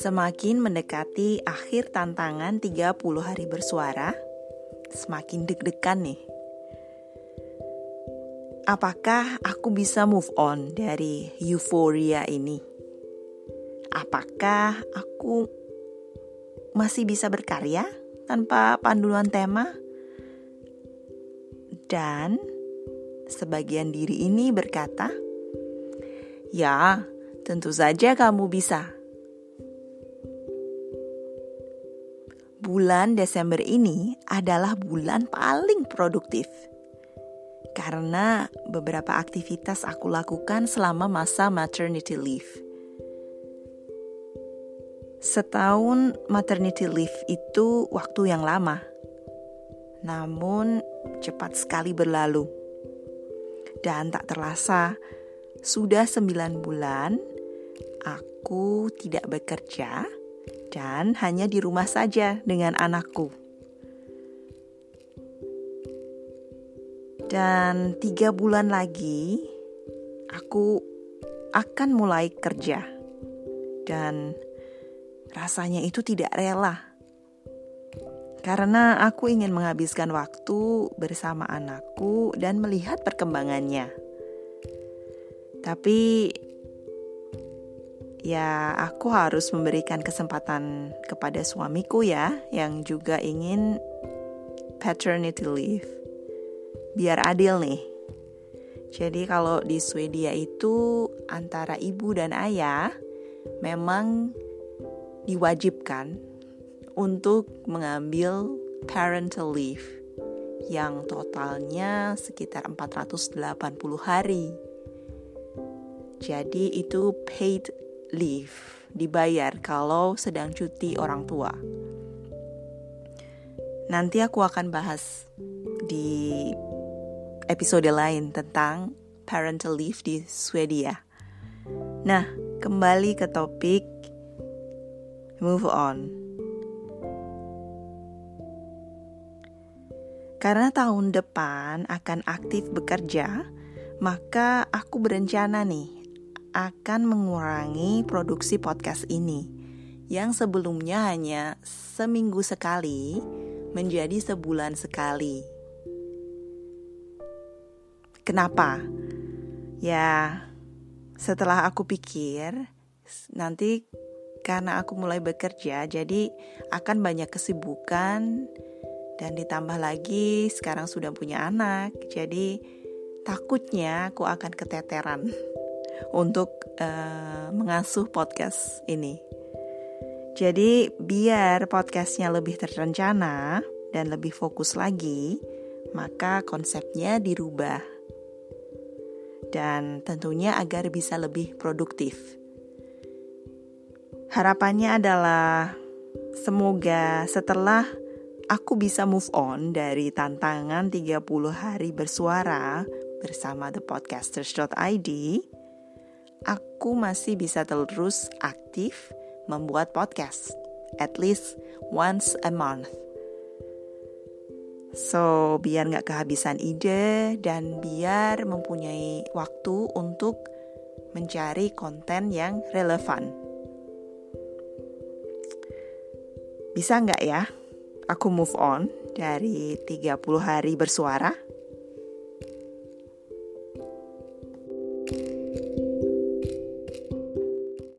Semakin mendekati akhir tantangan 30 hari bersuara, semakin deg-degan nih. Apakah aku bisa move on dari euforia ini? Apakah aku masih bisa berkarya tanpa panduan tema? Dan sebagian diri ini berkata, "Ya, tentu saja kamu bisa." Bulan Desember ini adalah bulan paling produktif. Karena beberapa aktivitas aku lakukan selama masa maternity leave. Setahun maternity leave itu waktu yang lama. Namun cepat sekali berlalu. Dan tak terasa, sudah sembilan bulan aku tidak bekerja dan hanya di rumah saja dengan anakku. Dan tiga bulan lagi, aku akan mulai kerja, dan rasanya itu tidak rela karena aku ingin menghabiskan waktu bersama anakku dan melihat perkembangannya. Tapi ya aku harus memberikan kesempatan kepada suamiku ya yang juga ingin paternity leave. Biar adil nih. Jadi kalau di Swedia itu antara ibu dan ayah memang diwajibkan untuk mengambil parental leave yang totalnya sekitar 480 hari. Jadi itu paid leave dibayar kalau sedang cuti orang tua. Nanti aku akan bahas di episode lain tentang parental leave di Swedia. Nah, kembali ke topik move on. Karena tahun depan akan aktif bekerja, maka aku berencana nih akan mengurangi produksi podcast ini yang sebelumnya hanya seminggu sekali menjadi sebulan sekali. Kenapa? Ya, setelah aku pikir, nanti karena aku mulai bekerja, jadi akan banyak kesibukan dan ditambah lagi sekarang sudah punya anak, jadi takutnya aku akan keteteran untuk uh, mengasuh podcast ini. Jadi biar podcastnya lebih terencana dan lebih fokus lagi, maka konsepnya dirubah. Dan tentunya agar bisa lebih produktif. Harapannya adalah semoga setelah aku bisa move on dari tantangan 30 hari bersuara bersama thepodcasters.id, aku masih bisa terus aktif membuat podcast at least once a month. So, biar nggak kehabisan ide dan biar mempunyai waktu untuk mencari konten yang relevan. Bisa nggak ya aku move on dari 30 hari bersuara?